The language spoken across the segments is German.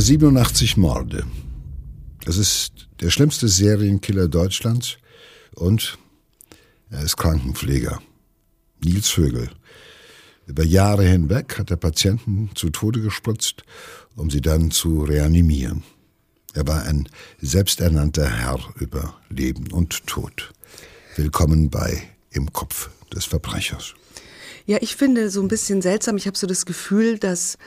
87 Morde. Es ist der schlimmste Serienkiller Deutschlands und er ist Krankenpfleger. Nils Vögel. Über Jahre hinweg hat er Patienten zu Tode gespritzt, um sie dann zu reanimieren. Er war ein selbsternannter Herr über Leben und Tod. Willkommen bei Im Kopf des Verbrechers. Ja, ich finde so ein bisschen seltsam. Ich habe so das Gefühl, dass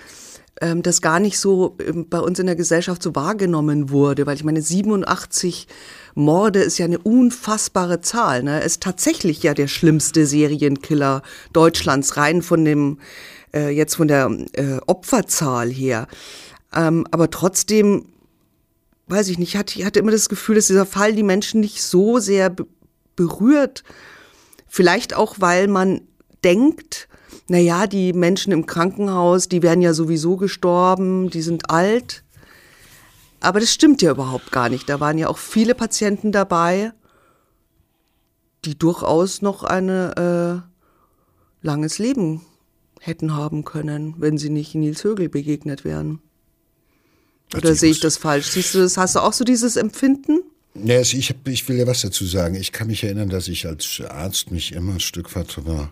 ähm, das gar nicht so ähm, bei uns in der Gesellschaft so wahrgenommen wurde, weil ich meine, 87 Morde ist ja eine unfassbare Zahl. Ne? Ist tatsächlich ja der schlimmste Serienkiller Deutschlands rein von dem äh, jetzt von der äh, Opferzahl her. Ähm, aber trotzdem weiß ich nicht, ich hatte, ich hatte immer das Gefühl, dass dieser Fall die Menschen nicht so sehr berührt. Vielleicht auch, weil man denkt, na ja, die Menschen im Krankenhaus, die werden ja sowieso gestorben, die sind alt. Aber das stimmt ja überhaupt gar nicht. Da waren ja auch viele Patienten dabei, die durchaus noch ein äh, langes Leben hätten haben können, wenn sie nicht Nils Högel begegnet wären. Oder sehe ich das falsch? Siehst du das? Hast du auch so dieses Empfinden? Ja, also ich, hab, ich will ja was dazu sagen. Ich kann mich erinnern, dass ich als Arzt mich immer ein Stück weit darüber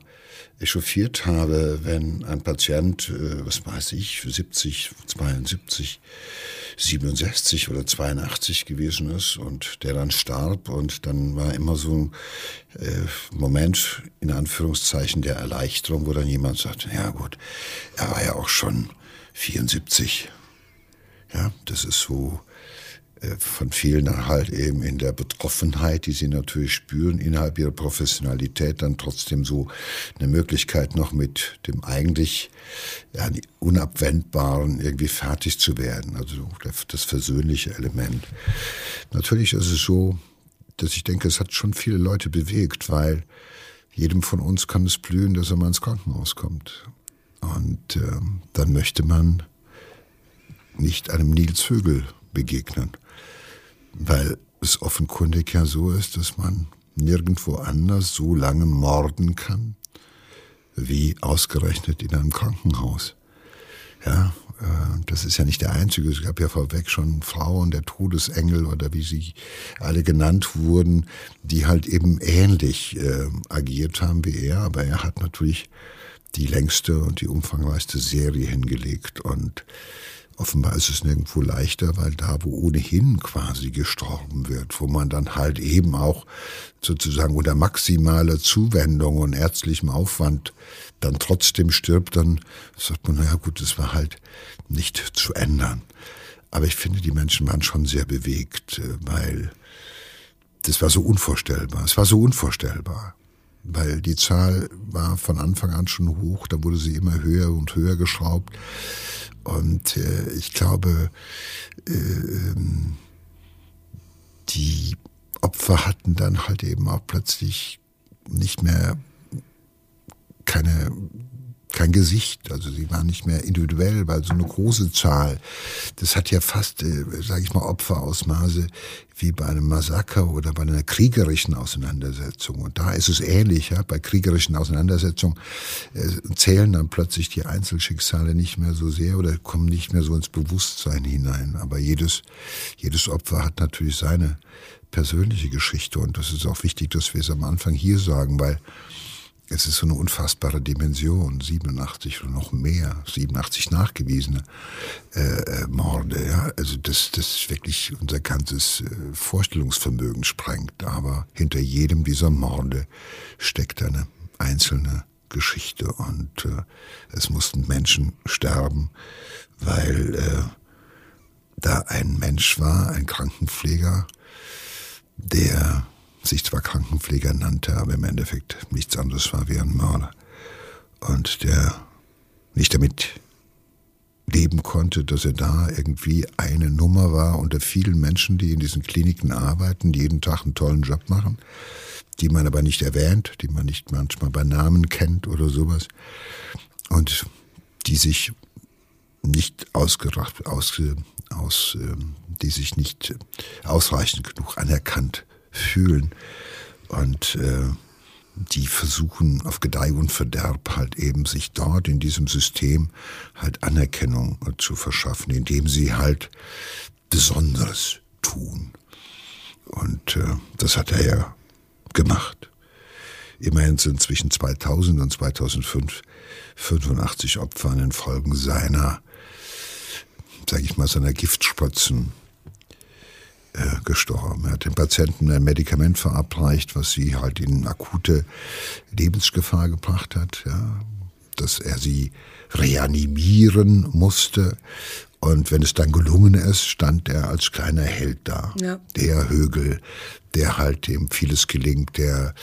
echauffiert habe, wenn ein Patient, äh, was weiß ich, 70, 72, 67 oder 82 gewesen ist und der dann starb und dann war immer so ein äh, Moment in Anführungszeichen der Erleichterung, wo dann jemand sagt, ja gut, er war ja auch schon 74. Ja, das ist so von vielen halt eben in der Betroffenheit, die sie natürlich spüren, innerhalb ihrer Professionalität dann trotzdem so eine Möglichkeit noch mit dem eigentlich ja, unabwendbaren irgendwie fertig zu werden. Also das versöhnliche Element. Natürlich ist es so, dass ich denke, es hat schon viele Leute bewegt, weil jedem von uns kann es blühen, dass er mal ins Krankenhaus kommt. Und äh, dann möchte man nicht einem Nils Vögel begegnen weil es offenkundig ja so ist, dass man nirgendwo anders so lange morden kann, wie ausgerechnet in einem Krankenhaus. Ja, äh, das ist ja nicht der einzige. Es gab ja vorweg schon Frauen, der Todesengel oder wie sie alle genannt wurden, die halt eben ähnlich äh, agiert haben wie er. Aber er hat natürlich die längste und die umfangreichste Serie hingelegt und Offenbar ist es nirgendwo leichter, weil da, wo ohnehin quasi gestorben wird, wo man dann halt eben auch sozusagen unter maximaler Zuwendung und ärztlichem Aufwand dann trotzdem stirbt, dann sagt man, naja gut, das war halt nicht zu ändern. Aber ich finde, die Menschen waren schon sehr bewegt, äh, weil das war so unvorstellbar. Es war so unvorstellbar weil die Zahl war von Anfang an schon hoch, da wurde sie immer höher und höher geschraubt. Und äh, ich glaube, äh, ähm, die Opfer hatten dann halt eben auch plötzlich nicht mehr keine kein Gesicht, also sie waren nicht mehr individuell, weil so eine große Zahl, das hat ja fast, äh, sage ich mal, Opferausmaße wie bei einem Massaker oder bei einer kriegerischen Auseinandersetzung. Und da ist es ähnlich, ja, bei kriegerischen Auseinandersetzungen äh, zählen dann plötzlich die Einzelschicksale nicht mehr so sehr oder kommen nicht mehr so ins Bewusstsein hinein. Aber jedes, jedes Opfer hat natürlich seine persönliche Geschichte und das ist auch wichtig, dass wir es am Anfang hier sagen, weil es ist so eine unfassbare Dimension, 87 oder noch mehr, 87 nachgewiesene äh, äh, Morde. Ja? Also das, das wirklich unser ganzes äh, Vorstellungsvermögen sprengt. Aber hinter jedem dieser Morde steckt eine einzelne Geschichte und äh, es mussten Menschen sterben, weil äh, da ein Mensch war, ein Krankenpfleger, der sich zwar Krankenpfleger nannte, aber im Endeffekt nichts anderes war wie ein Mörder. Und der nicht damit leben konnte, dass er da irgendwie eine Nummer war unter vielen Menschen, die in diesen Kliniken arbeiten, die jeden Tag einen tollen Job machen, die man aber nicht erwähnt, die man nicht manchmal bei Namen kennt oder sowas und die sich nicht ausgeracht, aus, aus, ähm, die sich nicht ausreichend genug anerkannt fühlen. Und äh, die versuchen auf Gedeih und Verderb halt eben sich dort in diesem System halt Anerkennung zu verschaffen, indem sie halt Besonderes tun. Und äh, das hat er ja gemacht. Immerhin sind zwischen 2000 und 2005 85 Opfer den Folgen seiner, sage ich mal, seiner Giftspritzen gestorben. Er hat den Patienten ein Medikament verabreicht, was sie halt in akute Lebensgefahr gebracht hat, ja, dass er sie reanimieren musste. Und wenn es dann gelungen ist, stand er als kleiner Held da. Ja. Der Högel, der halt dem vieles gelingt, der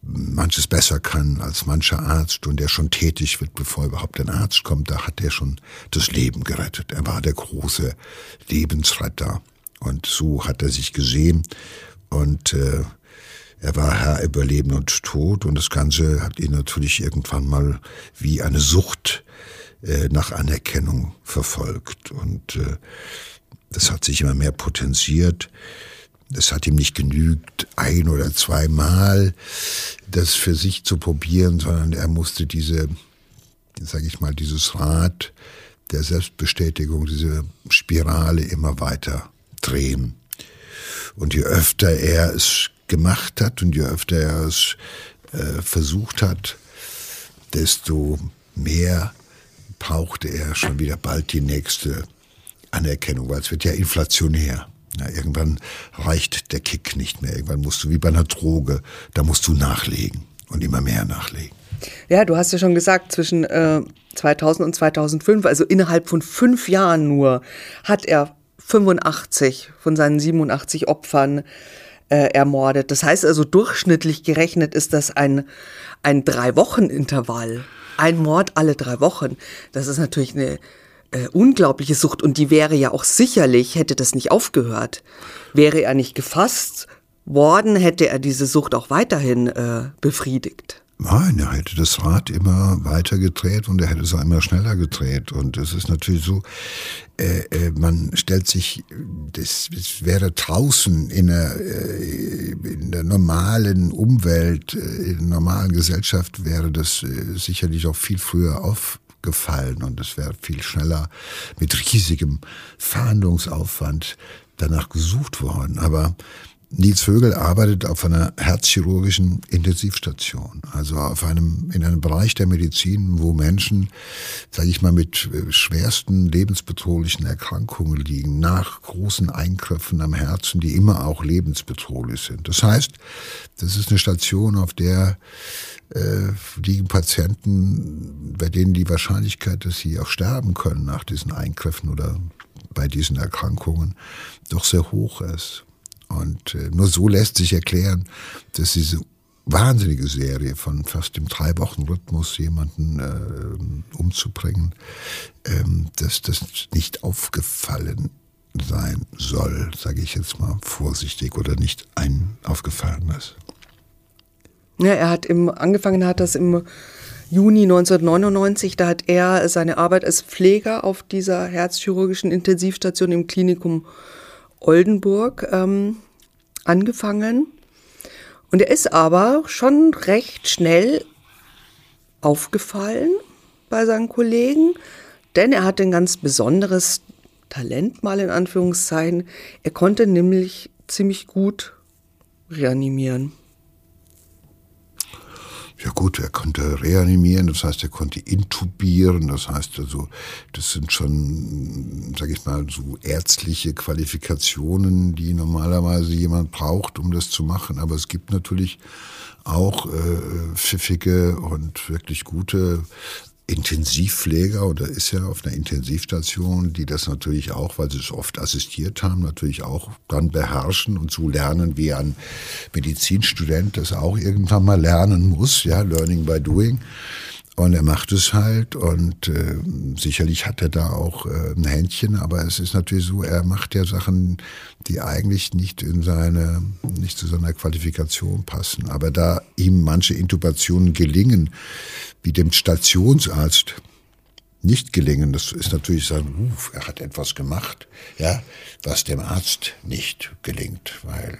manches besser kann als mancher Arzt und der schon tätig wird, bevor überhaupt ein Arzt kommt, da hat er schon das Leben gerettet. Er war der große Lebensretter. Und so hat er sich gesehen. Und äh, er war Herr über Leben und Tod. Und das Ganze hat ihn natürlich irgendwann mal wie eine Sucht äh, nach Anerkennung verfolgt. Und äh, das hat sich immer mehr potenziert. Es hat ihm nicht genügt, ein oder zweimal das für sich zu probieren, sondern er musste diese, sage ich mal, dieses Rad der Selbstbestätigung, diese Spirale immer weiter drehen. Und je öfter er es gemacht hat und je öfter er es äh, versucht hat, desto mehr brauchte er schon wieder bald die nächste Anerkennung, weil es wird ja inflationär. Ja, irgendwann reicht der Kick nicht mehr. Irgendwann musst du wie bei einer Droge, da musst du nachlegen und immer mehr nachlegen. Ja, du hast ja schon gesagt, zwischen äh, 2000 und 2005, also innerhalb von fünf Jahren nur, hat er 85 von seinen 87 Opfern äh, ermordet. Das heißt also, durchschnittlich gerechnet ist das ein, ein Drei-Wochen-Intervall. Ein Mord alle drei Wochen. Das ist natürlich eine äh, unglaubliche Sucht und die wäre ja auch sicherlich, hätte das nicht aufgehört. Wäre er nicht gefasst worden, hätte er diese Sucht auch weiterhin äh, befriedigt. Nein, er hätte das Rad immer weiter gedreht und er hätte es auch immer schneller gedreht. Und es ist natürlich so, äh, äh, man stellt sich, das, das wäre draußen in der, äh, in der normalen Umwelt, äh, in der normalen Gesellschaft wäre das äh, sicherlich auch viel früher aufgefallen und es wäre viel schneller mit riesigem Fahndungsaufwand danach gesucht worden. Aber Nils Vögel arbeitet auf einer herzchirurgischen Intensivstation, also auf einem, in einem Bereich der Medizin, wo Menschen, sage ich mal, mit äh, schwersten lebensbedrohlichen Erkrankungen liegen, nach großen Eingriffen am Herzen, die immer auch lebensbedrohlich sind. Das heißt, das ist eine Station, auf der äh, liegen Patienten, bei denen die Wahrscheinlichkeit, dass sie auch sterben können nach diesen Eingriffen oder bei diesen Erkrankungen, doch sehr hoch ist. Und äh, nur so lässt sich erklären, dass diese wahnsinnige Serie von fast dem drei Wochen Rhythmus jemanden äh, umzubringen, ähm, dass das nicht aufgefallen sein soll, sage ich jetzt mal vorsichtig, oder nicht ein aufgefallen ist. Ja, er hat im, angefangen hat das im Juni 1999, da hat er seine Arbeit als Pfleger auf dieser herzchirurgischen Intensivstation im Klinikum Oldenburg ähm, angefangen. Und er ist aber schon recht schnell aufgefallen bei seinen Kollegen, denn er hatte ein ganz besonderes Talent, mal in Anführungszeichen. Er konnte nämlich ziemlich gut reanimieren. Ja gut, er konnte reanimieren, das heißt, er konnte intubieren, das heißt also, das sind schon, sag ich mal, so ärztliche Qualifikationen, die normalerweise jemand braucht, um das zu machen. Aber es gibt natürlich auch äh, pfiffige und wirklich gute Intensivpfleger oder ist ja auf einer Intensivstation, die das natürlich auch, weil sie es oft assistiert haben, natürlich auch dann beherrschen und so lernen, wie ein Medizinstudent das auch irgendwann mal lernen muss, ja, Learning by Doing. Und er macht es halt und äh, sicherlich hat er da auch äh, ein Händchen, aber es ist natürlich so, er macht ja Sachen, die eigentlich nicht in seine, nicht zu seiner Qualifikation passen. Aber da ihm manche Intubationen gelingen, wie dem Stationsarzt nicht gelingen, das ist natürlich sein Ruf. Er hat etwas gemacht, ja, was dem Arzt nicht gelingt, weil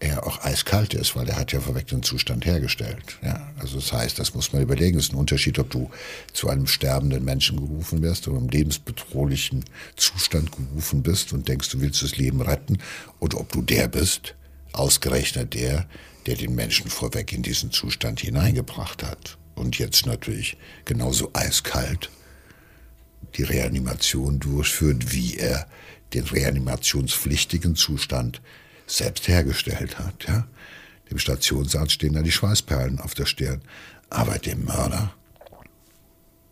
er auch eiskalt ist, weil er hat ja vorweg den Zustand hergestellt. Ja, also das heißt, das muss man überlegen. Es ist ein Unterschied, ob du zu einem sterbenden Menschen gerufen wirst oder im lebensbedrohlichen Zustand gerufen bist und denkst, du willst das Leben retten, oder ob du der bist, ausgerechnet der, der den Menschen vorweg in diesen Zustand hineingebracht hat. Und jetzt natürlich genauso eiskalt die Reanimation durchführt, wie er den reanimationspflichtigen Zustand selbst hergestellt hat. Ja? Dem Stationsarzt stehen da die Schweißperlen auf der Stirn. Aber dem Mörder,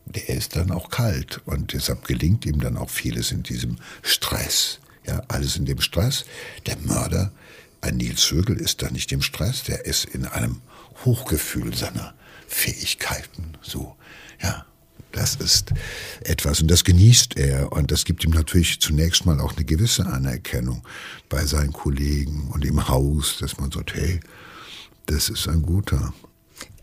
der ist dann auch kalt. Und deshalb gelingt ihm dann auch vieles in diesem Stress. Ja, alles in dem Stress. Der Mörder, ein Nils Vögel, ist da nicht im Stress, der ist in einem Hochgefühl seiner Fähigkeiten. So, ja. Das ist etwas und das genießt er und das gibt ihm natürlich zunächst mal auch eine gewisse Anerkennung bei seinen Kollegen und im Haus, dass man sagt, hey, das ist ein guter.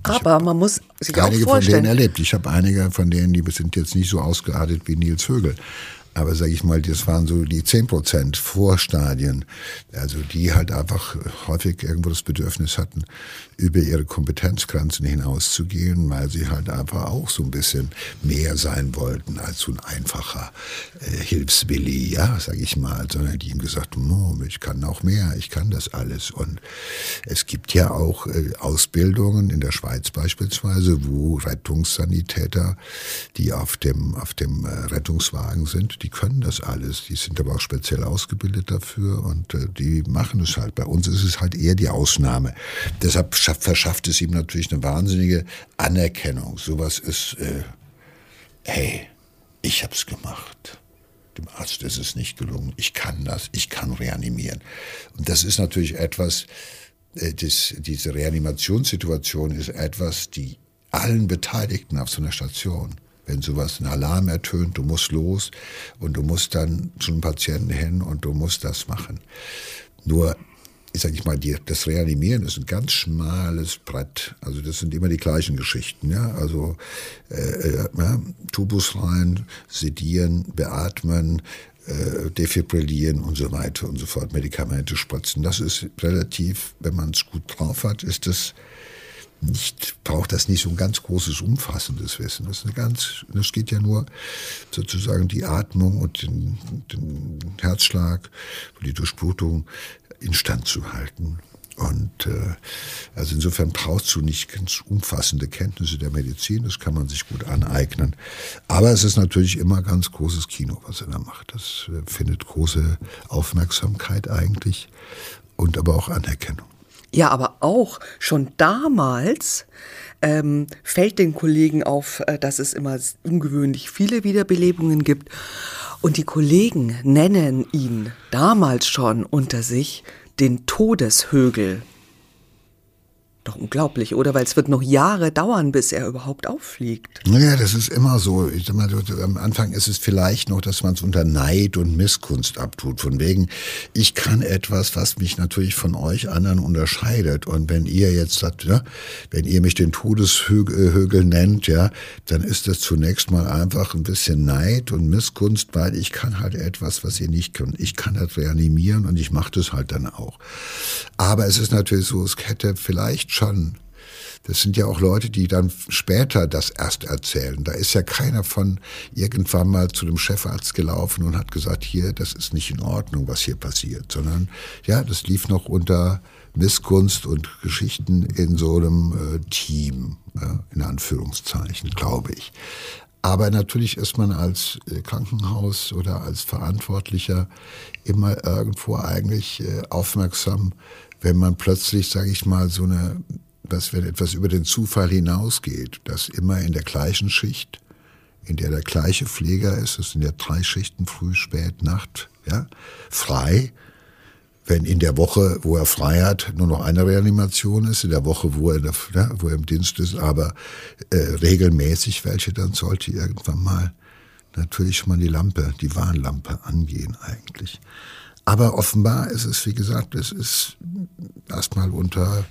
Aber man muss sich einige auch vorstellen. von denen erlebt. Ich habe einige von denen, die sind jetzt nicht so ausgeartet wie Nils Vögel. Aber sage ich mal, das waren so die 10% Vorstadien, also die halt einfach häufig irgendwo das Bedürfnis hatten, über ihre Kompetenzgrenzen hinauszugehen, weil sie halt einfach auch so ein bisschen mehr sein wollten als so ein einfacher äh, Hilfswilli, ja, sage ich mal, sondern die ihm gesagt haben, oh, ich kann auch mehr, ich kann das alles. Und es gibt ja auch äh, Ausbildungen in der Schweiz beispielsweise, wo Rettungssanitäter, die auf dem, auf dem äh, Rettungswagen sind, die können das alles. Die sind aber auch speziell ausgebildet dafür und äh, die machen es halt. Bei uns ist es halt eher die Ausnahme. Deshalb verschafft es ihm natürlich eine wahnsinnige Anerkennung. Sowas ist, äh, hey, ich hab's gemacht. Dem Arzt ist es nicht gelungen. Ich kann das. Ich kann reanimieren. Und das ist natürlich etwas, äh, das, diese Reanimationssituation ist etwas, die allen Beteiligten auf so einer Station wenn sowas ein Alarm ertönt, du musst los und du musst dann zu einem Patienten hin und du musst das machen. Nur ich sage ich mal, die, das Reanimieren ist ein ganz schmales Brett. Also das sind immer die gleichen Geschichten. Ja? Also äh, äh, ja, Tubus rein, sedieren, beatmen, äh, defibrillieren und so weiter und so fort, Medikamente spritzen. Das ist relativ, wenn man es gut drauf hat, ist das nicht, braucht das nicht so ein ganz großes, umfassendes Wissen. Das, ist eine ganz, das geht ja nur sozusagen die Atmung und den, den Herzschlag, die Durchblutung instand zu halten. Und äh, also insofern brauchst du nicht ganz umfassende Kenntnisse der Medizin, das kann man sich gut aneignen. Aber es ist natürlich immer ganz großes Kino, was er da macht. Das äh, findet große Aufmerksamkeit eigentlich und aber auch Anerkennung. Ja, aber auch schon damals ähm, fällt den Kollegen auf, äh, dass es immer ungewöhnlich viele Wiederbelebungen gibt. Und die Kollegen nennen ihn damals schon unter sich den Todeshögel. Doch unglaublich, oder? Weil es wird noch Jahre dauern, bis er überhaupt auffliegt. Naja, das ist immer so. Ich sag mal, am Anfang ist es vielleicht noch, dass man es unter Neid und Misskunst abtut. Von wegen, ich kann etwas, was mich natürlich von euch anderen unterscheidet. Und wenn ihr jetzt sagt, ja, wenn ihr mich den Todeshögel nennt, ja, dann ist das zunächst mal einfach ein bisschen Neid und Misskunst, weil ich kann halt etwas, was ihr nicht könnt. Ich kann das reanimieren und ich mache das halt dann auch. Aber es ist natürlich so, es hätte vielleicht schon. Das sind ja auch Leute, die dann später das erst erzählen. Da ist ja keiner von irgendwann mal zu dem Chefarzt gelaufen und hat gesagt, hier, das ist nicht in Ordnung, was hier passiert, sondern ja, das lief noch unter Missgunst und Geschichten in so einem äh, Team, äh, in Anführungszeichen, glaube ich. Aber natürlich ist man als äh, Krankenhaus oder als Verantwortlicher immer irgendwo eigentlich äh, aufmerksam, wenn man plötzlich, sage ich mal, so eine, dass wenn etwas über den Zufall hinausgeht, dass immer in der gleichen Schicht, in der der gleiche Pfleger ist, das sind ja drei Schichten, früh, spät, Nacht, ja, frei, wenn in der Woche, wo er frei hat, nur noch eine Reanimation ist, in der Woche, wo er, ja, wo er im Dienst ist, aber äh, regelmäßig welche, dann sollte irgendwann mal natürlich schon mal die Lampe, die Warnlampe angehen eigentlich. Aber offenbar ist es, wie gesagt, es ist erstmal unter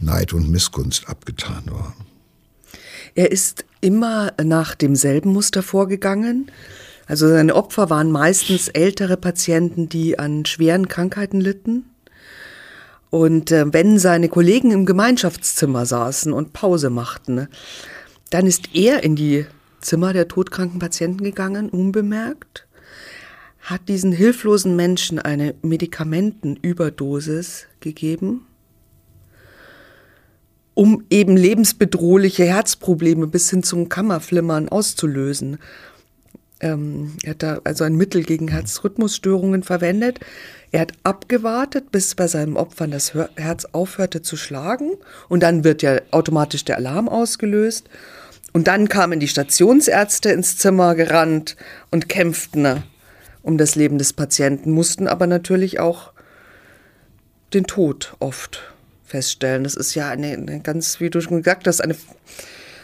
Neid und Missgunst abgetan worden. Er ist immer nach demselben Muster vorgegangen. Also seine Opfer waren meistens ältere Patienten, die an schweren Krankheiten litten. Und äh, wenn seine Kollegen im Gemeinschaftszimmer saßen und Pause machten, dann ist er in die Zimmer der todkranken Patienten gegangen, unbemerkt, hat diesen hilflosen Menschen eine Medikamentenüberdosis gegeben, um eben lebensbedrohliche Herzprobleme bis hin zum Kammerflimmern auszulösen. Ähm, er hat da also ein Mittel gegen Herzrhythmusstörungen verwendet. Er hat abgewartet, bis bei seinem Opfern das Herz aufhörte zu schlagen und dann wird ja automatisch der Alarm ausgelöst. Und dann kamen die Stationsärzte ins Zimmer gerannt und kämpften um das Leben des Patienten, mussten aber natürlich auch den Tod oft feststellen. Das ist ja eine, eine ganz, wie du schon gesagt hast, eine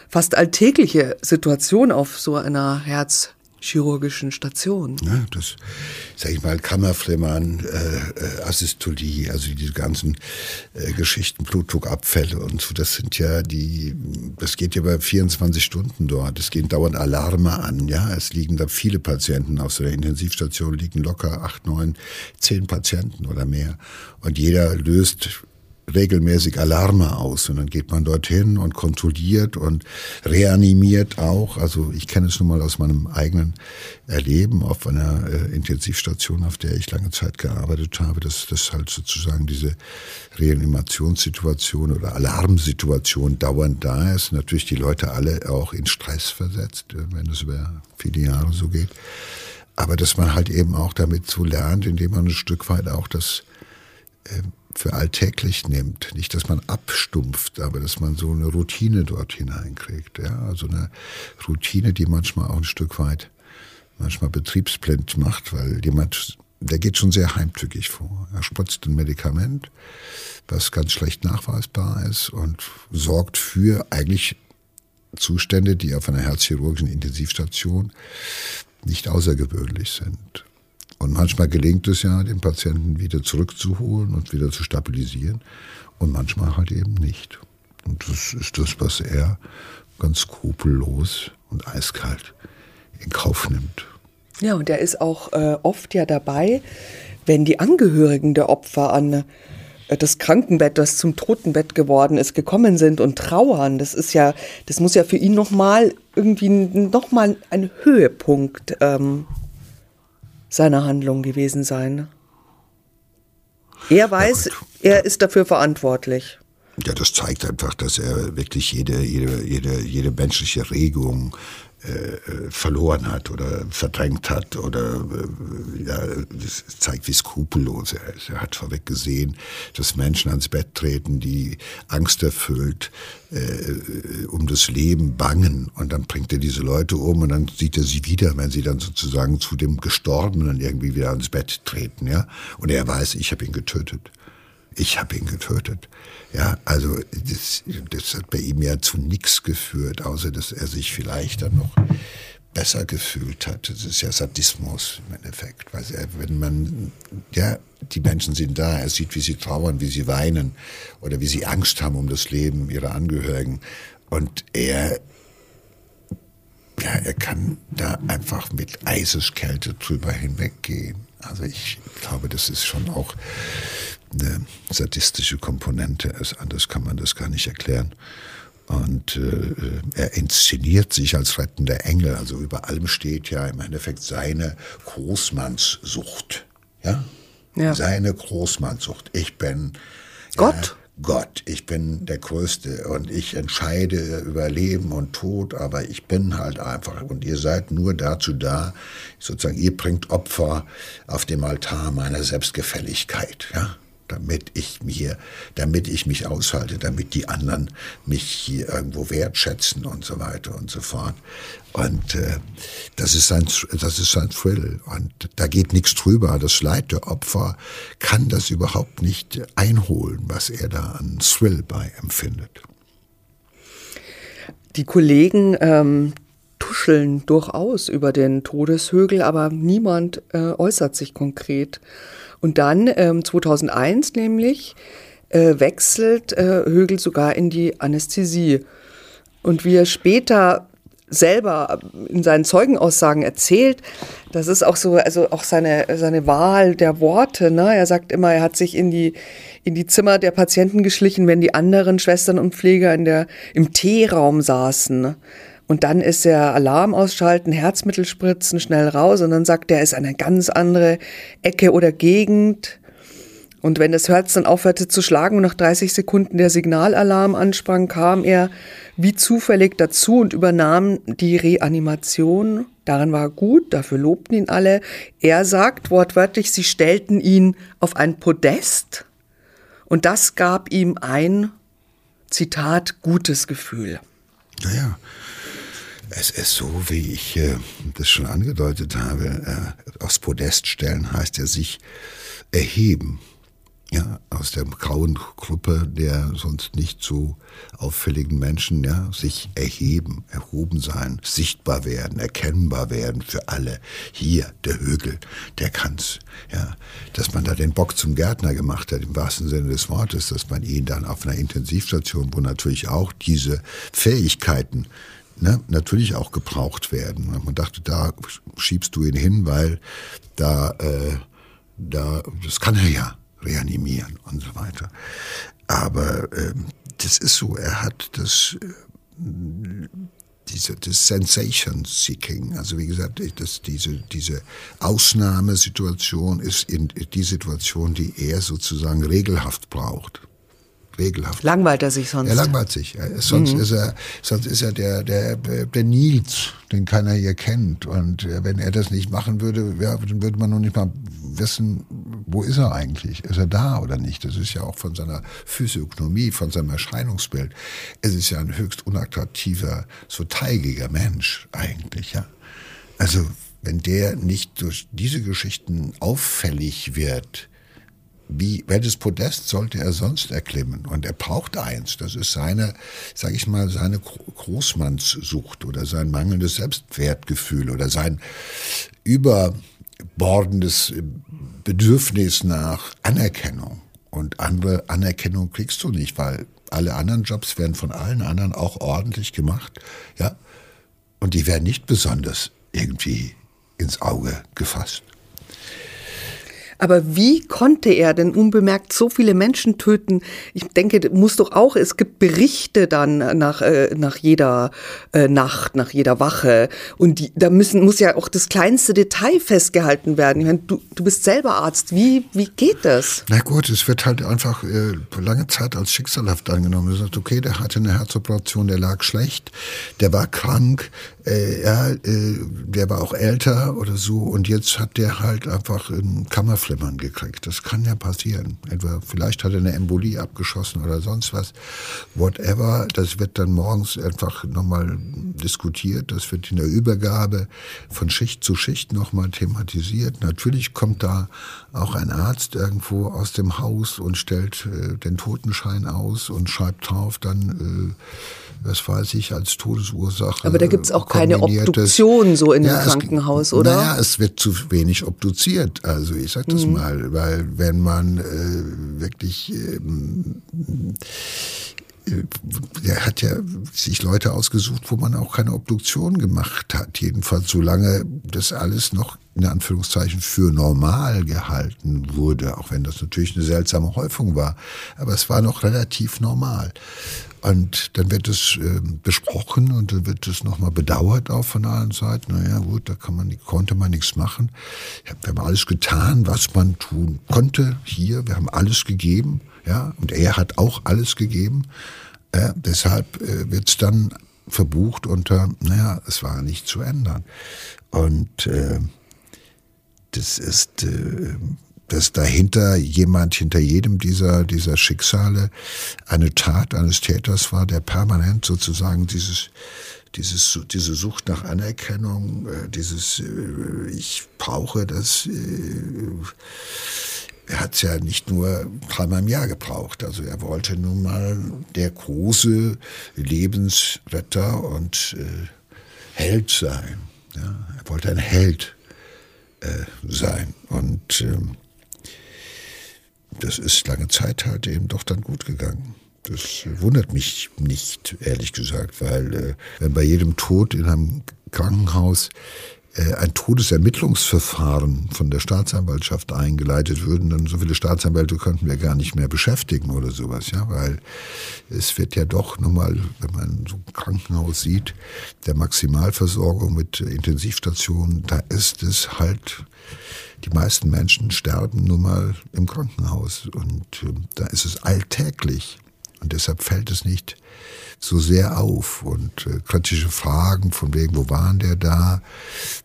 fast alltägliche Situation auf so einer Herz chirurgischen Station. Ja, das, sag ich mal, Kammerflimmern, äh, äh, Asystolie, also diese ganzen äh, Geschichten, Blutdruckabfälle und so, das sind ja die, das geht ja bei 24 Stunden dort. Es gehen dauernd Alarme an, ja. Es liegen da viele Patienten auf so einer Intensivstation, liegen locker acht, neun, zehn Patienten oder mehr. Und jeder löst regelmäßig Alarme aus und dann geht man dorthin und kontrolliert und reanimiert auch. Also ich kenne es nun mal aus meinem eigenen Erleben auf einer äh, Intensivstation, auf der ich lange Zeit gearbeitet habe, dass das halt sozusagen diese Reanimationssituation oder Alarmsituation dauernd da ist. Natürlich die Leute alle auch in Stress versetzt, äh, wenn es über viele Jahre so geht. Aber dass man halt eben auch damit so lernt, indem man ein Stück weit auch das äh, für alltäglich nimmt. Nicht, dass man abstumpft, aber dass man so eine Routine dort hineinkriegt. Ja? Also eine Routine, die manchmal auch ein Stück weit, manchmal betriebsblind macht, weil jemand, der geht schon sehr heimtückig vor. Er spritzt ein Medikament, was ganz schlecht nachweisbar ist und sorgt für eigentlich Zustände, die auf einer herzchirurgischen Intensivstation nicht außergewöhnlich sind. Und manchmal gelingt es ja, den Patienten wieder zurückzuholen und wieder zu stabilisieren. Und manchmal halt eben nicht. Und das ist das, was er ganz skrupellos und eiskalt in Kauf nimmt. Ja, und er ist auch äh, oft ja dabei, wenn die Angehörigen der Opfer an äh, das Krankenbett, das zum Totenbett geworden ist, gekommen sind und trauern. Das ist ja, das muss ja für ihn nochmal irgendwie nochmal ein Höhepunkt ähm, seiner Handlung gewesen sein. Er weiß, ja, er ist dafür verantwortlich. Ja, das zeigt einfach, dass er wirklich jede, jede, jede, jede menschliche Regung äh, verloren hat oder verdrängt hat oder äh, ja, das zeigt, wie skrupellos er ist. Er hat vorweg gesehen, dass Menschen ans Bett treten, die angsterfüllt äh, um das Leben bangen und dann bringt er diese Leute um und dann sieht er sie wieder, wenn sie dann sozusagen zu dem Gestorbenen irgendwie wieder ans Bett treten, ja. Und er weiß, ich habe ihn getötet ich habe ihn getötet. Ja, also das, das hat bei ihm ja zu nichts geführt, außer dass er sich vielleicht dann noch besser gefühlt hat. Das ist ja Sadismus im Endeffekt. Weil er, wenn man, ja, die Menschen sind da, er sieht, wie sie trauern, wie sie weinen oder wie sie Angst haben um das Leben ihrer Angehörigen. Und er, ja, er kann da einfach mit Eiseskälte drüber hinweggehen. Also ich glaube, das ist schon auch eine sadistische Komponente ist. Anders kann man das gar nicht erklären. Und äh, er inszeniert sich als rettender Engel. Also über allem steht ja im Endeffekt seine Großmannssucht. Ja? ja. Seine Großmannssucht. Ich bin Gott. Ja, Gott, ich bin der Größte und ich entscheide über Leben und Tod, aber ich bin halt einfach. Und ihr seid nur dazu da, sozusagen, ihr bringt Opfer auf dem Altar meiner Selbstgefälligkeit, ja damit ich mir, damit ich mich aushalte, damit die anderen mich hier irgendwo wertschätzen und so weiter und so fort. Und äh, das ist sein, das ist sein Thrill. Und da geht nichts drüber. Das Leid der Opfer kann das überhaupt nicht einholen, was er da an Thrill bei empfindet. Die Kollegen ähm, tuscheln durchaus über den Todeshögel, aber niemand äh, äußert sich konkret. Und dann ähm, 2001 nämlich äh, wechselt äh, Högel sogar in die Anästhesie. Und wie er später selber in seinen Zeugenaussagen erzählt, das ist auch so, also auch seine, seine Wahl der Worte. Ne? Er sagt immer, er hat sich in die, in die Zimmer der Patienten geschlichen, wenn die anderen Schwestern und Pfleger in der, im Teeraum saßen. Und dann ist der Alarm ausschalten, Herzmittel spritzen, schnell raus. Und dann sagt er, er ist eine ganz andere Ecke oder Gegend. Und wenn das Herz dann aufhörte zu schlagen und nach 30 Sekunden der Signalalarm ansprang, kam er wie zufällig dazu und übernahm die Reanimation. Darin war er gut, dafür lobten ihn alle. Er sagt wortwörtlich, sie stellten ihn auf ein Podest und das gab ihm ein, Zitat, gutes Gefühl. Naja, es ist so, wie ich äh, das schon angedeutet habe, äh, aufs Podest stellen heißt ja sich erheben ja, aus der grauen Gruppe der sonst nicht so auffälligen Menschen, ja, sich erheben, erhoben sein, sichtbar werden, erkennbar werden für alle. Hier, der Högel, der kann's, ja. Dass man da den Bock zum Gärtner gemacht hat, im wahrsten Sinne des Wortes, dass man ihn dann auf einer Intensivstation, wo natürlich auch diese Fähigkeiten ne, natürlich auch gebraucht werden. Man dachte, da schiebst du ihn hin, weil da, äh, da, das kann er ja reanimieren und so weiter. Aber ähm, das ist so, er hat das, äh, diese, das Sensation Seeking, also wie gesagt, das, diese, diese Ausnahmesituation ist in die Situation, die er sozusagen regelhaft braucht regelhaft. Langweilt er sich sonst? Er langweilt sich. Sonst, mhm. ist er, sonst ist er der, der, der Nils, den keiner hier kennt. Und äh, wenn er das nicht machen würde, ja, dann würde man noch nicht mal wissen, wo ist er eigentlich? Ist er da oder nicht? Das ist ja auch von seiner Physiognomie, von seinem Erscheinungsbild. Es ist ja ein höchst unattraktiver, so teigiger Mensch eigentlich, ja. Also, wenn der nicht durch diese Geschichten auffällig wird, wie, welches Podest sollte er sonst erklimmen? Und er braucht eins. Das ist seine, sag ich mal, seine Großmannssucht oder sein mangelndes Selbstwertgefühl oder sein überbordendes Bedürfnis nach Anerkennung. Und andere Anerkennung kriegst du nicht, weil alle anderen Jobs werden von allen anderen auch ordentlich gemacht, ja. Und die werden nicht besonders irgendwie ins Auge gefasst. Aber wie konnte er denn unbemerkt so viele Menschen töten? Ich denke, muss doch auch, es gibt Berichte dann nach, äh, nach jeder äh, Nacht, nach jeder Wache. Und die, da müssen, muss ja auch das kleinste Detail festgehalten werden. Ich meine, du, du bist selber Arzt. Wie, wie geht das? Na gut, es wird halt einfach äh, lange Zeit als schicksalhaft angenommen. Du sagst, okay, der hatte eine Herzoperation, der lag schlecht, der war krank, äh, ja, äh, der war auch älter oder so und jetzt hat der halt einfach ein Kammerflimmern gekriegt. Das kann ja passieren. Etwa, vielleicht hat er eine Embolie abgeschossen oder sonst was. Whatever, das wird dann morgens einfach nochmal diskutiert. Das wird in der Übergabe von Schicht zu Schicht nochmal thematisiert. Natürlich kommt da auch ein Arzt irgendwo aus dem Haus und stellt äh, den Totenschein aus und schreibt drauf dann, äh, was weiß ich, als Todesursache. Aber da gibt's auch keine Obduktion so in ja, einem Krankenhaus, es, oder? Naja, es wird zu wenig obduziert. Also ich sag das mhm. mal, weil wenn man äh, wirklich ähm, äh, er hat ja sich Leute ausgesucht, wo man auch keine Obduktion gemacht hat. Jedenfalls solange das alles noch in Anführungszeichen für normal gehalten wurde, auch wenn das natürlich eine seltsame Häufung war. Aber es war noch relativ normal. Und dann wird es äh, besprochen und dann wird es nochmal bedauert auch von allen Seiten. Naja, gut, da kann man, konnte man nichts machen. Wir haben alles getan, was man tun konnte hier. Wir haben alles gegeben. Ja, und er hat auch alles gegeben. Äh, deshalb äh, wird es dann verbucht unter, naja, es war nicht zu ändern. Und äh, das ist, äh, dass dahinter jemand, hinter jedem dieser, dieser Schicksale eine Tat eines Täters war, der permanent sozusagen dieses, dieses, diese Sucht nach Anerkennung, äh, dieses, äh, ich brauche das, äh, er hat es ja nicht nur dreimal im Jahr gebraucht. Also er wollte nun mal der große Lebensretter und äh, Held sein. Ja, er wollte ein Held äh, sein. Und ähm, das ist lange Zeit halt eben doch dann gut gegangen. Das wundert mich nicht, ehrlich gesagt, weil äh, wenn bei jedem Tod in einem Krankenhaus ein Todesermittlungsverfahren von der Staatsanwaltschaft eingeleitet würden, dann so viele Staatsanwälte könnten wir gar nicht mehr beschäftigen oder sowas, ja, weil es wird ja doch nochmal, wenn man so ein Krankenhaus sieht, der Maximalversorgung mit Intensivstationen, da ist es halt, die meisten Menschen sterben nun mal im Krankenhaus und äh, da ist es alltäglich und deshalb fällt es nicht so sehr auf. Und äh, kritische Fragen von wegen, wo waren der da,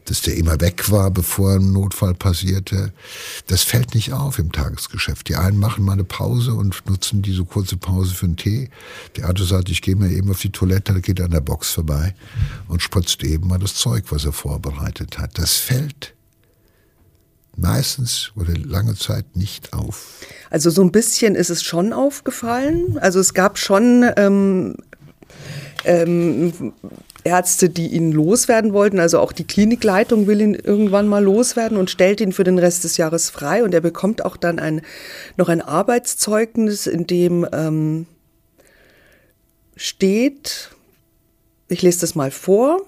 dass der immer weg war, bevor ein Notfall passierte, das fällt nicht auf im Tagesgeschäft. Die einen machen mal eine Pause und nutzen diese kurze Pause für einen Tee. Der andere sagt, ich gehe mal eben auf die Toilette, da geht an der Box vorbei und spritzt eben mal das Zeug, was er vorbereitet hat. Das fällt meistens oder lange Zeit nicht auf. Also so ein bisschen ist es schon aufgefallen. Also es gab schon ähm, ähm, Ärzte, die ihn loswerden wollten. Also auch die Klinikleitung will ihn irgendwann mal loswerden und stellt ihn für den Rest des Jahres frei. Und er bekommt auch dann ein, noch ein Arbeitszeugnis, in dem ähm, steht, ich lese das mal vor,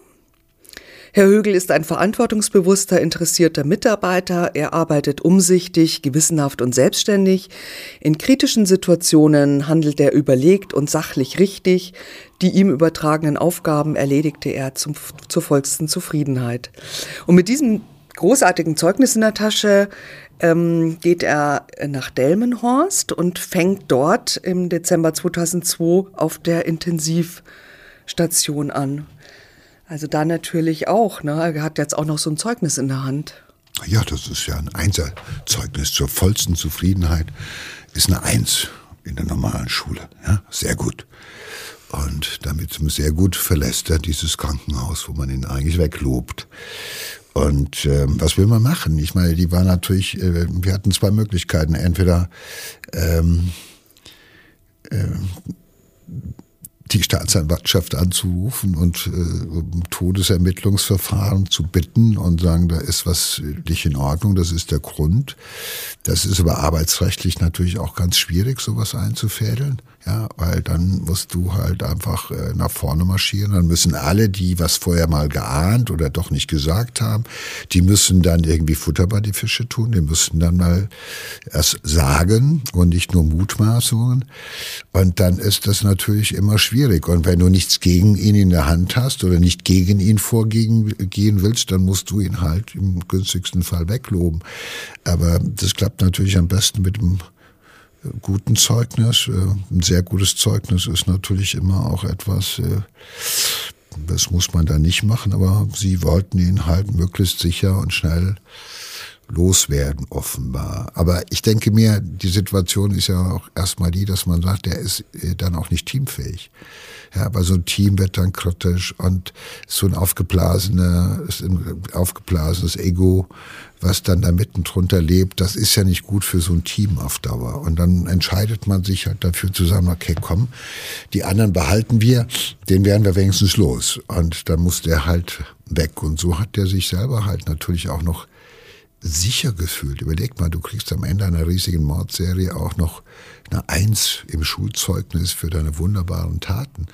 Herr Högel ist ein verantwortungsbewusster, interessierter Mitarbeiter. Er arbeitet umsichtig, gewissenhaft und selbstständig. In kritischen Situationen handelt er überlegt und sachlich richtig. Die ihm übertragenen Aufgaben erledigte er zum, zur vollsten Zufriedenheit. Und mit diesem großartigen Zeugnis in der Tasche ähm, geht er nach Delmenhorst und fängt dort im Dezember 2002 auf der Intensivstation an. Also da natürlich auch. Ne? Er hat jetzt auch noch so ein Zeugnis in der Hand. Ja, das ist ja ein Einserzeugnis zur vollsten Zufriedenheit. Ist eine Eins in der normalen Schule. Ja, sehr gut. Und damit sehr gut verlässt er dieses Krankenhaus, wo man ihn eigentlich weglobt. Und ähm, was will man machen? Ich meine, die war natürlich, äh, wir hatten zwei Möglichkeiten. Entweder ähm, äh, die Staatsanwaltschaft anzurufen und äh, um Todesermittlungsverfahren zu bitten und sagen, da ist was nicht in Ordnung, das ist der Grund. Das ist aber arbeitsrechtlich natürlich auch ganz schwierig, sowas einzufädeln. Ja, weil dann musst du halt einfach äh, nach vorne marschieren. Dann müssen alle, die was vorher mal geahnt oder doch nicht gesagt haben, die müssen dann irgendwie Futter bei die Fische tun. Die müssen dann mal erst sagen und nicht nur Mutmaßungen. Und dann ist das natürlich immer schwierig. Und wenn du nichts gegen ihn in der Hand hast oder nicht gegen ihn vorgehen willst, dann musst du ihn halt im günstigsten Fall wegloben. Aber das klappt natürlich am besten mit dem guten Zeugnis. Äh, ein sehr gutes Zeugnis ist natürlich immer auch etwas, äh, das muss man da nicht machen, aber sie wollten ihn halt möglichst sicher und schnell loswerden, offenbar. Aber ich denke mir, die Situation ist ja auch erstmal die, dass man sagt, der ist äh, dann auch nicht teamfähig. Ja, aber so ein Team wird dann kritisch und so ein aufgeblasener, ein aufgeblasenes Ego, was dann da mitten drunter lebt, das ist ja nicht gut für so ein Team auf Dauer. Und dann entscheidet man sich halt dafür zu sagen, okay, komm, die anderen behalten wir, den werden wir wenigstens los. Und dann muss der halt weg. Und so hat der sich selber halt natürlich auch noch sicher gefühlt. Überleg mal, du kriegst am Ende einer riesigen Mordserie auch noch eine Eins im Schulzeugnis für deine wunderbaren Taten.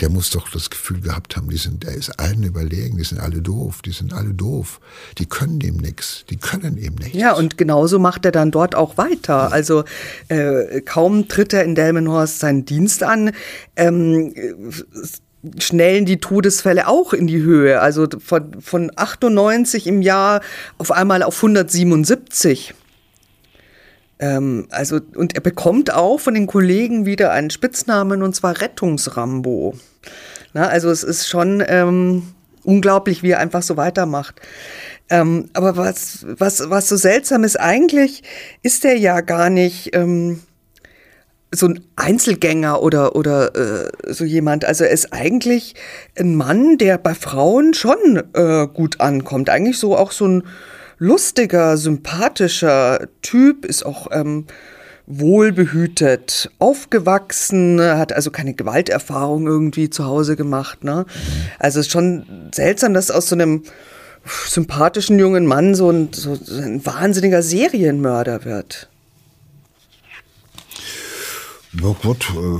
Der muss doch das Gefühl gehabt haben, die sind, der ist allen überlegen, die sind alle doof, die sind alle doof. Die können dem nichts, die können ihm nichts. Ja, und genauso macht er dann dort auch weiter. Also äh, kaum tritt er in Delmenhorst seinen Dienst an. Ähm, schnellen die Todesfälle auch in die Höhe. Also von, von 98 im Jahr auf einmal auf 177. Ähm, also, und er bekommt auch von den Kollegen wieder einen Spitznamen und zwar Rettungsrambo. Na, also es ist schon ähm, unglaublich, wie er einfach so weitermacht. Ähm, aber was, was, was so seltsam ist, eigentlich ist er ja gar nicht ähm, so ein Einzelgänger oder, oder äh, so jemand. Also er ist eigentlich ein Mann, der bei Frauen schon äh, gut ankommt. Eigentlich so auch so ein lustiger, sympathischer Typ, ist auch ähm, wohlbehütet aufgewachsen, hat also keine Gewalterfahrung irgendwie zu Hause gemacht. Ne? Also es ist schon seltsam, dass aus so einem sympathischen jungen Mann so ein, so ein wahnsinniger Serienmörder wird. Gut, äh,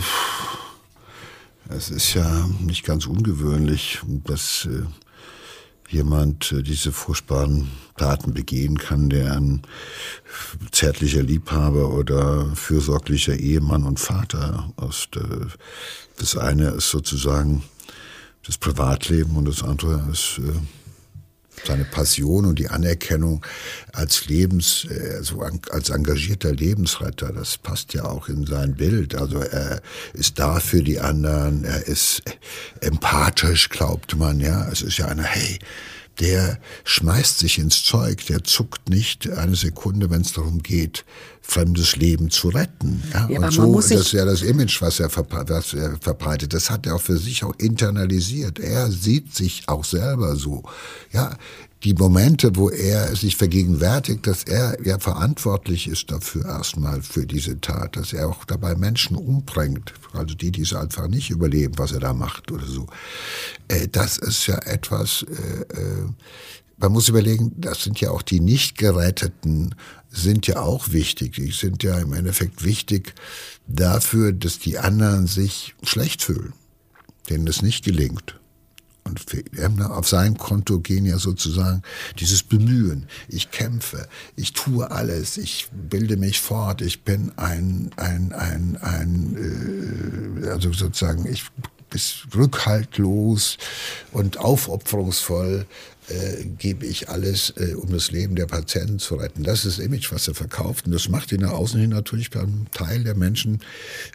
es ist ja nicht ganz ungewöhnlich, dass äh, jemand äh, diese furchtbaren Taten begehen kann, der ein zärtlicher Liebhaber oder fürsorglicher Ehemann und Vater ist. Äh, das eine ist sozusagen das Privatleben und das andere ist äh, seine Passion und die Anerkennung als Lebens, also als engagierter Lebensretter, das passt ja auch in sein Bild. Also er ist da für die anderen, er ist empathisch, glaubt man, ja. Es ist ja einer, hey, der schmeißt sich ins Zeug, der zuckt nicht eine Sekunde, wenn es darum geht, fremdes Leben zu retten. Ja, ja und so, das ist ja das Image, was er, was er verbreitet. Das hat er auch für sich auch internalisiert. Er sieht sich auch selber so. Ja, die Momente, wo er sich vergegenwärtigt, dass er ja verantwortlich ist dafür erstmal für diese Tat, dass er auch dabei Menschen umbringt, also die, die es einfach nicht überleben, was er da macht oder so. Äh, das ist ja etwas, äh, äh, man muss überlegen, das sind ja auch die nicht geretteten, sind ja auch wichtig. Die sind ja im Endeffekt wichtig dafür, dass die anderen sich schlecht fühlen, denen es nicht gelingt. Und auf sein Konto gehen ja sozusagen dieses Bemühen. Ich kämpfe, ich tue alles, ich bilde mich fort, ich bin ein, ein, ein, ein, äh, also sozusagen, ich bin rückhaltlos und aufopferungsvoll äh, gebe ich alles, äh, um das Leben der Patienten zu retten. Das ist das Image, was er verkauft. Und das macht ihn nach außen hin natürlich beim Teil der Menschen,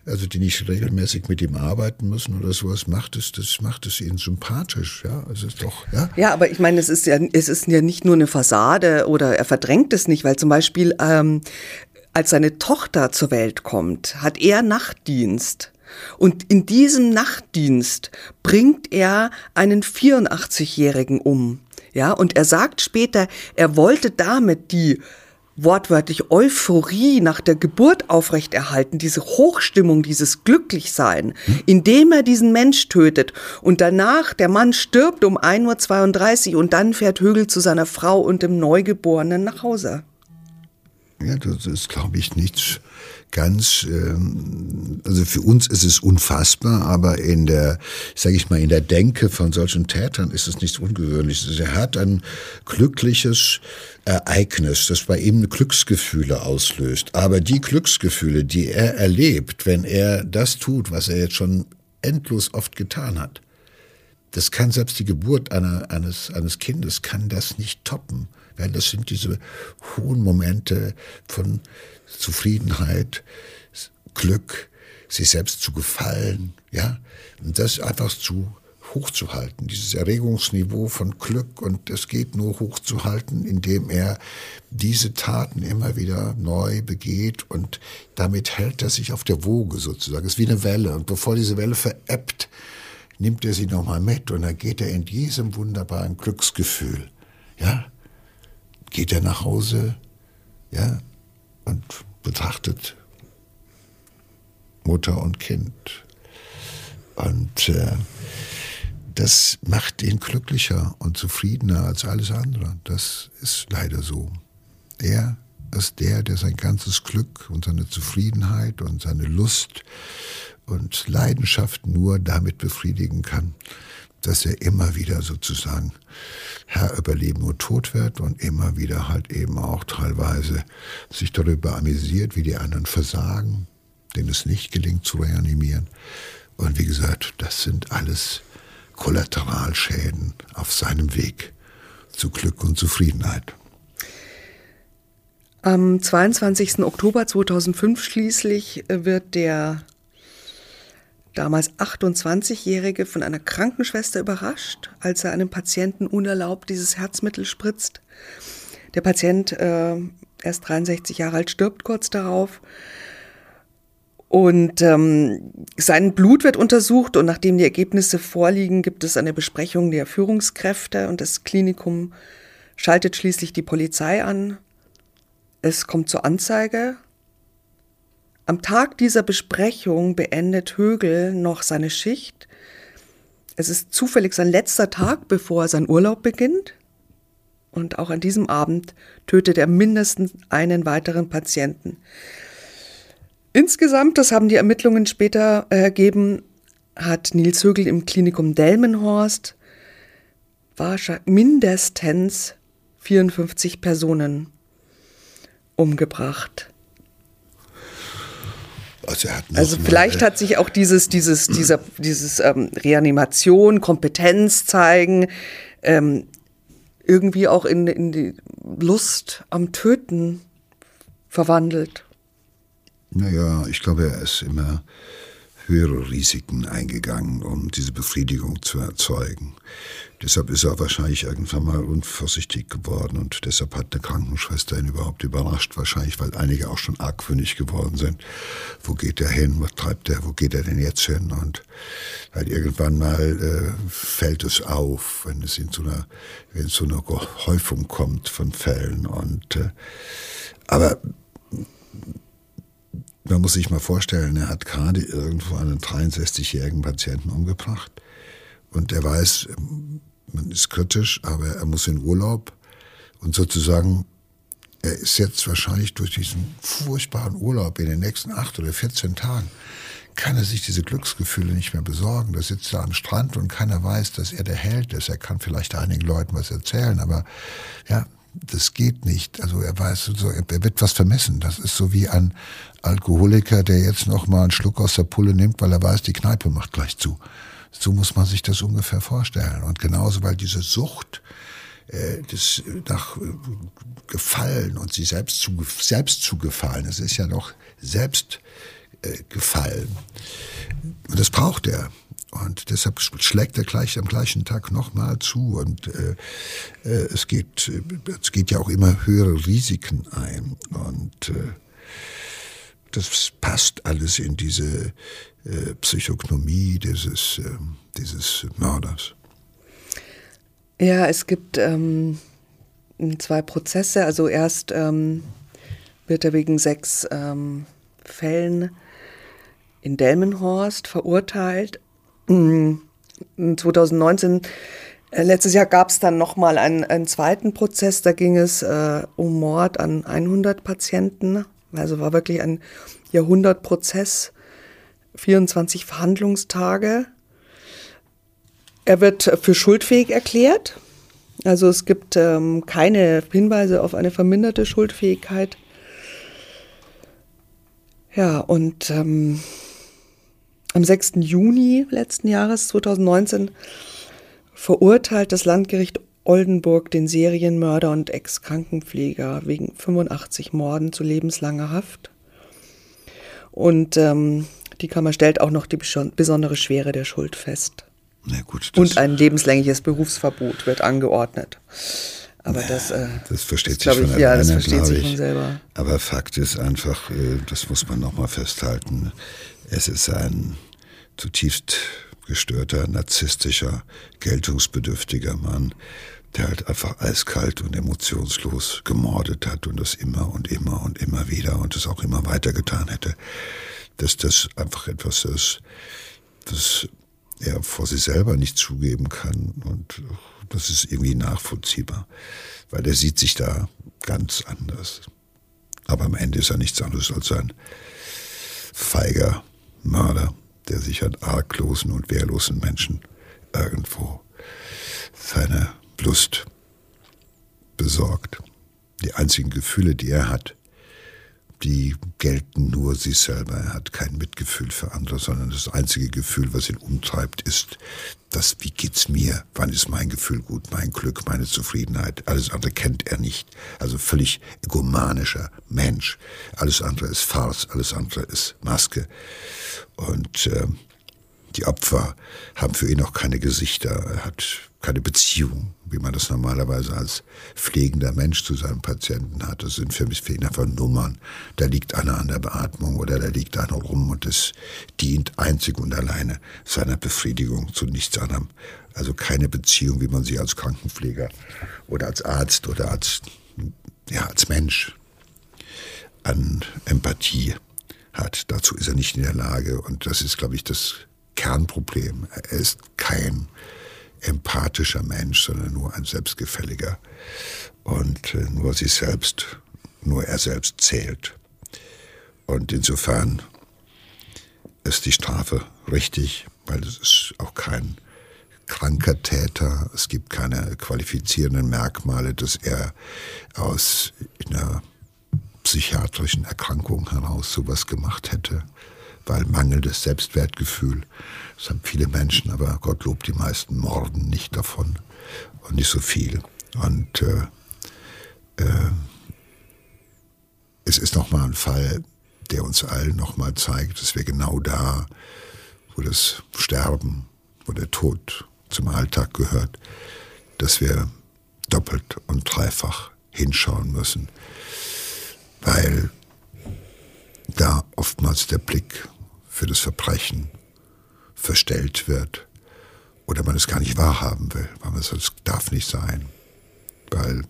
also die nicht regelmäßig mit ihm arbeiten müssen oder sowas, macht es, das macht es ihnen sympathisch. Ja, es ist doch, ja. Ja, aber ich meine, es ist ja, es ist ja nicht nur eine Fassade oder er verdrängt es nicht, weil zum Beispiel, ähm, als seine Tochter zur Welt kommt, hat er Nachtdienst. Und in diesem Nachtdienst bringt er einen 84-Jährigen um. Ja, und er sagt später, er wollte damit die wortwörtlich Euphorie nach der Geburt aufrechterhalten, diese Hochstimmung, dieses Glücklichsein, indem er diesen Mensch tötet. Und danach, der Mann stirbt um 1.32 Uhr und dann fährt Högel zu seiner Frau und dem Neugeborenen nach Hause. Ja, das ist, glaube ich, nichts ganz, ähm, also für uns ist es unfassbar, aber in der, sage ich mal, in der Denke von solchen Tätern ist es nichts Ungewöhnliches. Also er hat ein glückliches Ereignis, das bei ihm Glücksgefühle auslöst. Aber die Glücksgefühle, die er erlebt, wenn er das tut, was er jetzt schon endlos oft getan hat, das kann selbst die Geburt einer, eines, eines Kindes kann das nicht toppen. Weil das sind diese hohen Momente von Zufriedenheit, Glück, sich selbst zu gefallen, ja, und das einfach zu hochzuhalten, dieses Erregungsniveau von Glück. Und es geht nur hochzuhalten, indem er diese Taten immer wieder neu begeht. Und damit hält er sich auf der Woge sozusagen. Es ist wie eine Welle. Und bevor diese Welle verebbt, nimmt er sie nochmal mit. Und dann geht er in diesem wunderbaren Glücksgefühl, ja, geht er nach Hause, ja, und betrachtet Mutter und Kind. Und äh, das macht ihn glücklicher und zufriedener als alles andere. Das ist leider so. Er ist der, der sein ganzes Glück und seine Zufriedenheit und seine Lust und Leidenschaft nur damit befriedigen kann, dass er immer wieder sozusagen Herr über Leben und Tod wird und immer wieder halt eben auch teilweise sich darüber amüsiert, wie die anderen versagen, denen es nicht gelingt zu reanimieren. Und wie gesagt, das sind alles Kollateralschäden auf seinem Weg zu Glück und Zufriedenheit. Am 22. Oktober 2005 schließlich wird der damals 28-Jährige von einer Krankenschwester überrascht, als er einem Patienten unerlaubt dieses Herzmittel spritzt. Der Patient, äh, erst 63 Jahre alt, stirbt kurz darauf. Und ähm, sein Blut wird untersucht und nachdem die Ergebnisse vorliegen, gibt es eine Besprechung der Führungskräfte und das Klinikum schaltet schließlich die Polizei an. Es kommt zur Anzeige am Tag dieser Besprechung beendet Högel noch seine Schicht. Es ist zufällig sein letzter Tag, bevor seinen Urlaub beginnt. Und auch an diesem Abend tötet er mindestens einen weiteren Patienten. Insgesamt, das haben die Ermittlungen später ergeben, hat Nils Högel im Klinikum Delmenhorst mindestens 54 Personen umgebracht. Also, also vielleicht hat sich auch dieses, dieses, dieser, dieses ähm, Reanimation, Kompetenz zeigen, ähm, irgendwie auch in, in die Lust am Töten verwandelt. Naja, ich glaube, er ist immer höhere Risiken eingegangen, um diese Befriedigung zu erzeugen. Deshalb ist er wahrscheinlich irgendwann mal unvorsichtig geworden und deshalb hat eine Krankenschwester ihn überhaupt überrascht, wahrscheinlich, weil einige auch schon argwöhnig geworden sind. Wo geht er hin? Was treibt er? Wo geht er denn jetzt hin? Und halt irgendwann mal äh, fällt es auf, wenn es in so einer, wenn so eine Häufung kommt von Fällen. Und äh, aber man muss sich mal vorstellen, er hat gerade irgendwo einen 63-jährigen Patienten umgebracht und er weiß, man ist kritisch, aber er muss in Urlaub und sozusagen, er ist jetzt wahrscheinlich durch diesen furchtbaren Urlaub in den nächsten acht oder 14 Tagen, kann er sich diese Glücksgefühle nicht mehr besorgen. Da sitzt er am Strand und keiner weiß, dass er der Held ist. Er kann vielleicht einigen Leuten was erzählen, aber ja, das geht nicht. Also er weiß, er wird was vermessen. Das ist so wie ein Alkoholiker, der jetzt noch mal einen Schluck aus der Pulle nimmt, weil er weiß, die Kneipe macht gleich zu. So muss man sich das ungefähr vorstellen. Und genauso, weil diese Sucht, äh, das nach äh, Gefallen und sich selbst zu, selbst zu gefallen, es ist ja noch selbst äh, gefallen. Und das braucht er. Und deshalb schlägt er gleich am gleichen Tag nochmal zu. Und äh, äh, es, geht, es geht ja auch immer höhere Risiken ein. Und äh, das passt alles in diese äh, Psychognomie dieses, äh, dieses Mörders. Ja, es gibt ähm, zwei Prozesse. Also erst ähm, wird er wegen sechs ähm, Fällen in Delmenhorst verurteilt 2019, äh, letztes Jahr gab es dann nochmal einen, einen zweiten Prozess, da ging es äh, um Mord an 100 Patienten. Also war wirklich ein Jahrhundertprozess, 24 Verhandlungstage. Er wird für schuldfähig erklärt. Also es gibt ähm, keine Hinweise auf eine verminderte Schuldfähigkeit. Ja, und ähm, am 6. Juni letzten Jahres, 2019, verurteilt das Landgericht Oldenburg den Serienmörder und Ex-Krankenpfleger wegen 85 Morden zu lebenslanger Haft. Und ähm, die Kammer stellt auch noch die besondere Schwere der Schuld fest. Na gut, und ein lebenslängliches Berufsverbot wird angeordnet. Aber ja, das, äh, das versteht sich von ich, ja, das versteht sich von selber. Aber Fakt ist einfach, äh, das muss man nochmal festhalten, es ist ein zutiefst gestörter, narzisstischer, geltungsbedürftiger Mann, der halt einfach eiskalt und emotionslos gemordet hat und das immer und immer und immer wieder und es auch immer weiter getan hätte, dass das einfach etwas ist, das er vor sich selber nicht zugeben kann und das ist irgendwie nachvollziehbar, weil er sieht sich da ganz anders. Aber am Ende ist er nichts anderes als ein feiger Mörder der sich an arglosen und wehrlosen Menschen irgendwo seine Lust besorgt. Die einzigen Gefühle, die er hat, die gelten nur sich selber. Er hat kein Mitgefühl für andere, sondern das einzige Gefühl, was ihn umtreibt, ist das, wie geht's mir? Wann ist mein Gefühl gut? Mein Glück, meine Zufriedenheit? Alles andere kennt er nicht. Also völlig egomanischer Mensch. Alles andere ist Farce, alles andere ist Maske. Und äh, die Opfer haben für ihn auch keine Gesichter. Er hat keine Beziehung, wie man das normalerweise als pflegender Mensch zu seinem Patienten hat. Das sind für mich einfach Nummern. Da liegt einer an der Beatmung oder da liegt einer rum und es dient einzig und alleine seiner Befriedigung zu nichts anderem. Also keine Beziehung, wie man sie als Krankenpfleger oder als Arzt oder als, ja, als Mensch an Empathie hat. Dazu ist er nicht in der Lage und das ist, glaube ich, das Kernproblem. Er ist kein empathischer Mensch, sondern nur ein selbstgefälliger und äh, nur sich selbst, nur er selbst zählt. Und insofern ist die Strafe richtig weil es ist auch kein kranker Täter. Es gibt keine qualifizierenden Merkmale, dass er aus einer psychiatrischen Erkrankung heraus sowas gemacht hätte, weil mangelndes Selbstwertgefühl. Das haben viele Menschen, aber Gottlob die meisten morden nicht davon und nicht so viel. Und äh, äh, es ist nochmal ein Fall, der uns allen nochmal zeigt, dass wir genau da, wo das Sterben, wo der Tod zum Alltag gehört, dass wir doppelt und dreifach hinschauen müssen, weil da oftmals der Blick für das Verbrechen verstellt wird oder man es gar nicht wahrhaben will, weil man sagt, es darf nicht sein, weil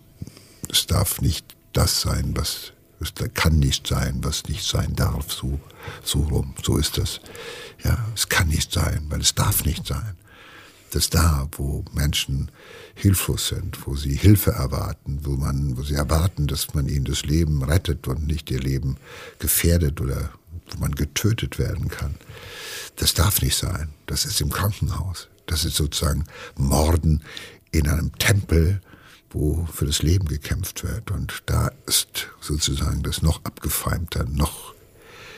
es darf nicht das sein, was es kann nicht sein, was nicht sein darf, so, so rum, so ist das. Ja, es kann nicht sein, weil es darf nicht sein dass da, wo Menschen hilflos sind, wo sie Hilfe erwarten, wo man, wo sie erwarten, dass man ihnen das Leben rettet und nicht ihr Leben gefährdet oder wo man getötet werden kann. Das darf nicht sein. Das ist im Krankenhaus. Das ist sozusagen Morden in einem Tempel, wo für das Leben gekämpft wird. Und da ist sozusagen das noch abgefeimter, noch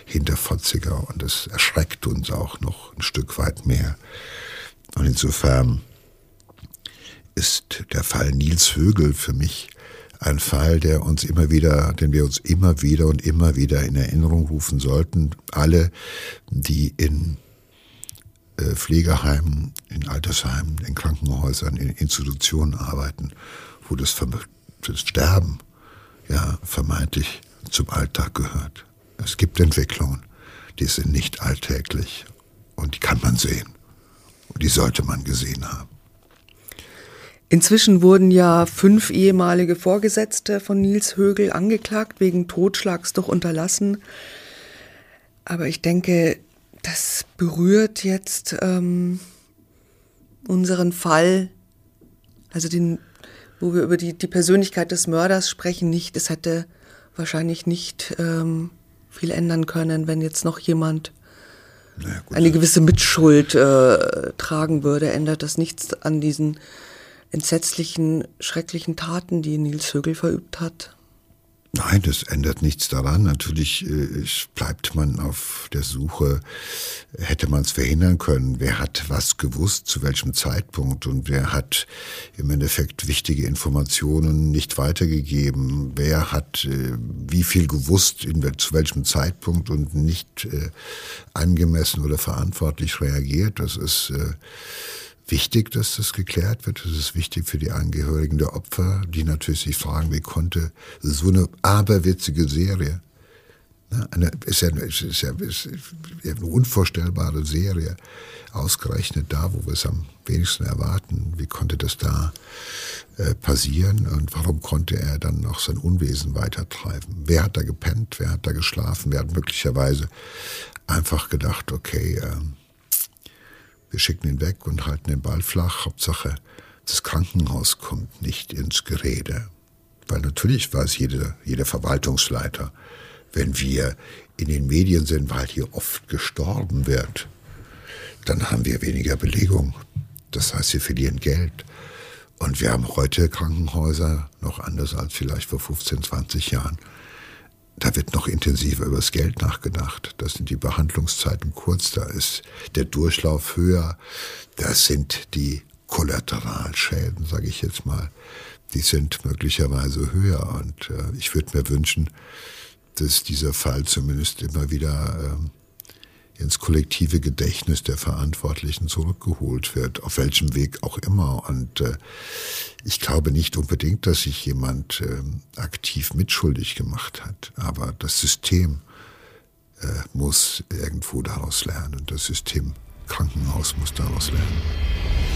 hinterfotziger und das erschreckt uns auch noch ein Stück weit mehr. Und insofern ist der Fall Nils Högel für mich ein Fall, der uns immer wieder, den wir uns immer wieder und immer wieder in Erinnerung rufen sollten. Alle, die in Pflegeheimen, in Altersheimen, in Krankenhäusern, in Institutionen arbeiten, wo das, das Sterben ja vermeintlich zum Alltag gehört. Es gibt Entwicklungen, die sind nicht alltäglich und die kann man sehen. Und die sollte man gesehen haben. Inzwischen wurden ja fünf ehemalige Vorgesetzte von Nils Högel angeklagt wegen Totschlags durch Unterlassen. Aber ich denke, das berührt jetzt ähm, unseren Fall, also den, wo wir über die, die Persönlichkeit des Mörders sprechen, nicht. Es hätte wahrscheinlich nicht ähm, viel ändern können, wenn jetzt noch jemand naja, eine gewisse Mitschuld äh, tragen würde, ändert das nichts an diesen entsetzlichen, schrecklichen Taten, die Nils Högel verübt hat. Nein, das ändert nichts daran. Natürlich äh, bleibt man auf der Suche, hätte man es verhindern können. Wer hat was gewusst, zu welchem Zeitpunkt und wer hat im Endeffekt wichtige Informationen nicht weitergegeben? Wer hat äh, wie viel gewusst, in, zu welchem Zeitpunkt und nicht äh, angemessen oder verantwortlich reagiert? Das ist äh, wichtig, dass das geklärt wird. Das ist wichtig für die Angehörigen der Opfer, die natürlich sich fragen, wie konnte so eine aberwitzige Serie, ne, eine, ist, ja, ist, ja, ist ja eine unvorstellbare Serie, ausgerechnet da, wo wir es am wenigsten erwarten, wie konnte das da äh, passieren und warum konnte er dann noch sein Unwesen weitertreiben? Wer hat da gepennt? Wer hat da geschlafen? Wer hat möglicherweise einfach gedacht, okay, äh, wir schicken ihn weg und halten den Ball flach. Hauptsache, das Krankenhaus kommt nicht ins Gerede. Weil natürlich weiß jeder, jeder Verwaltungsleiter, wenn wir in den Medien sind, weil hier oft gestorben wird, dann haben wir weniger Belegung. Das heißt, wir verlieren Geld. Und wir haben heute Krankenhäuser noch anders als vielleicht vor 15, 20 Jahren da wird noch intensiver über das Geld nachgedacht. Da sind die Behandlungszeiten kurz, da ist der Durchlauf höher, das sind die Kollateralschäden, sage ich jetzt mal, die sind möglicherweise höher. Und äh, ich würde mir wünschen, dass dieser Fall zumindest immer wieder äh, ins kollektive Gedächtnis der Verantwortlichen zurückgeholt wird, auf welchem Weg auch immer. Und äh, ich glaube nicht unbedingt, dass sich jemand äh, aktiv mitschuldig gemacht hat, aber das System äh, muss irgendwo daraus lernen. Das System Krankenhaus muss daraus lernen.